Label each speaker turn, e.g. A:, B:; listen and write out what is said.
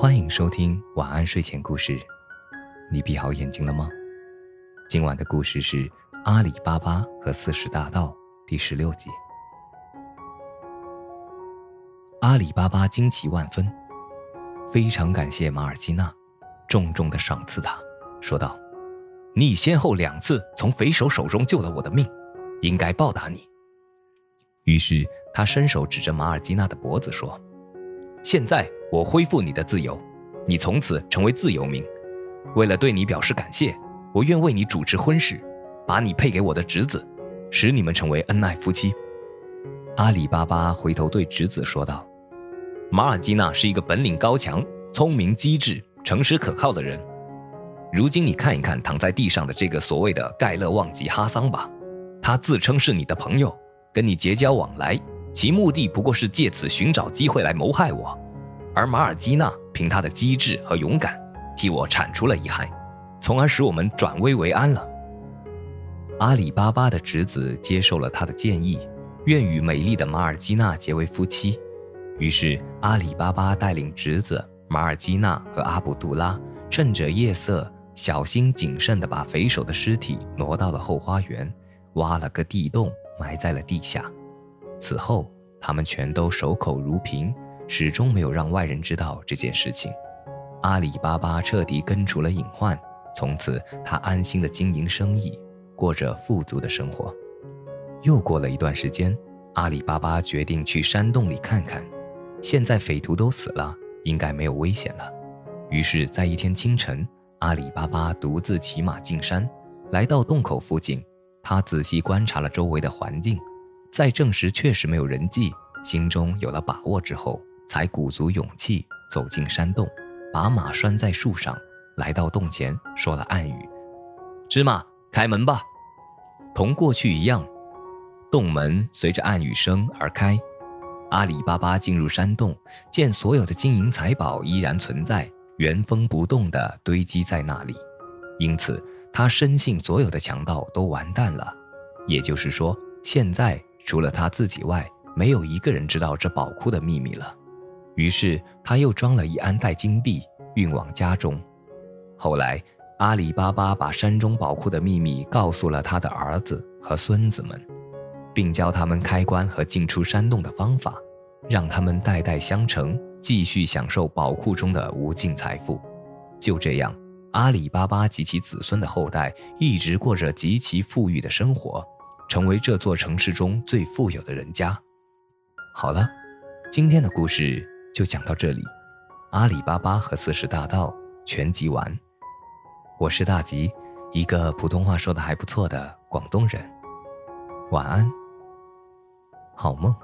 A: 欢迎收听晚安睡前故事。你闭好眼睛了吗？今晚的故事是《阿里巴巴和四十大盗》第十六集。阿里巴巴惊奇万分，非常感谢马尔基纳，重重的赏赐他，说道：“你先后两次从匪首手中救了我的命，应该报答你。”于是他伸手指着马尔基纳的脖子说：“现在。”我恢复你的自由，你从此成为自由民。为了对你表示感谢，我愿为你主持婚事，把你配给我的侄子，使你们成为恩爱夫妻。阿里巴巴回头对侄子说道：“马尔基娜是一个本领高强、聪明机智、诚实可靠的人。如今你看一看躺在地上的这个所谓的盖勒旺吉哈桑吧，他自称是你的朋友，跟你结交往来，其目的不过是借此寻找机会来谋害我。”而马尔基娜凭他的机智和勇敢，替我铲除了遗害，从而使我们转危为安了。阿里巴巴的侄子接受了他的建议，愿与美丽的马尔基娜结为夫妻。于是，阿里巴巴带领侄子马尔基娜和阿卜杜拉，趁着夜色，小心谨慎地把匪首的尸体挪到了后花园，挖了个地洞埋在了地下。此后，他们全都守口如瓶。始终没有让外人知道这件事情，阿里巴巴彻底根除了隐患，从此他安心的经营生意，过着富足的生活。又过了一段时间，阿里巴巴决定去山洞里看看，现在匪徒都死了，应该没有危险了。于是，在一天清晨，阿里巴巴独自骑马进山，来到洞口附近，他仔细观察了周围的环境，在证实确实没有人迹，心中有了把握之后。才鼓足勇气走进山洞，把马拴在树上，来到洞前，说了暗语：“芝麻，开门吧。”同过去一样，洞门随着暗语声而开。阿里巴巴进入山洞，见所有的金银财宝依然存在，原封不动地堆积在那里，因此他深信所有的强盗都完蛋了。也就是说，现在除了他自己外，没有一个人知道这宝库的秘密了。于是他又装了一安袋金币，运往家中。后来，阿里巴巴把山中宝库的秘密告诉了他的儿子和孙子们，并教他们开关和进出山洞的方法，让他们代代相承，继续享受宝库中的无尽财富。就这样，阿里巴巴及其子孙的后代一直过着极其富裕的生活，成为这座城市中最富有的人家。好了，今天的故事。就讲到这里，阿里巴巴和四十大盗全集完。我是大吉，一个普通话说的还不错的广东人。晚安，好梦。